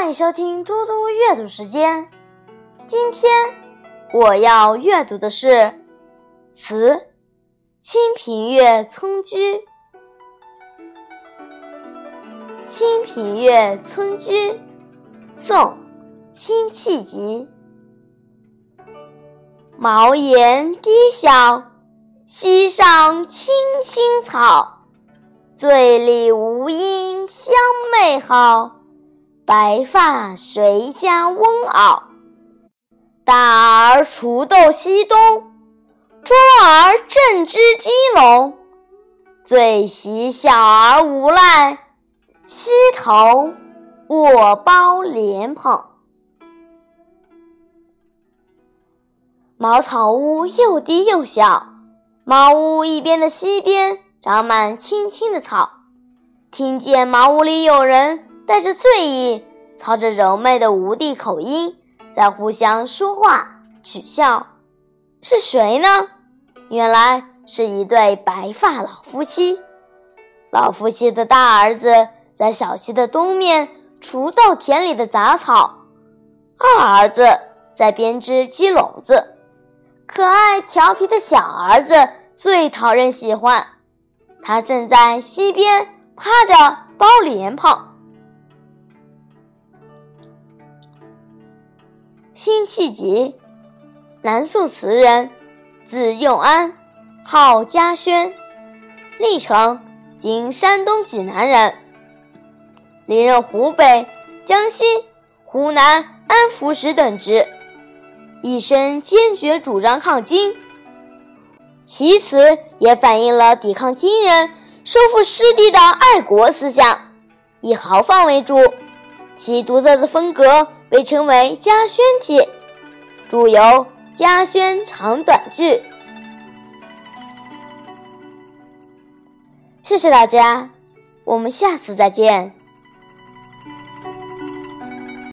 欢迎收听嘟嘟阅读时间。今天我要阅读的是词《清平乐·村居》。《清平乐·村居》宋·辛弃疾。茅檐低小，溪上青青草。醉里吴音相媚好。白发谁家翁媪？大儿锄豆溪东，中儿正织鸡笼。最喜小儿无赖，溪头卧剥莲蓬。茅草屋又低又小，茅屋一边的溪边长满青青的草。听见茅屋里有人。带着醉意，操着柔媚的吴地口音，在互相说话取笑。是谁呢？原来是一对白发老夫妻。老夫妻的大儿子在小溪的东面锄豆田里的杂草，二儿子在编织鸡笼子。可爱调皮的小儿子最讨人喜欢，他正在溪边趴着剥莲蓬。辛弃疾，南宋词人，字用安，号家轩，历城今山东济南人，历任湖北、江西、湖南安抚使等职，一生坚决主张抗金。其词也反映了抵抗金人、收复失地的爱国思想，以豪放为主，其独特的风格。被称为家轩体，著有《家轩长短句》。谢谢大家，我们下次再见。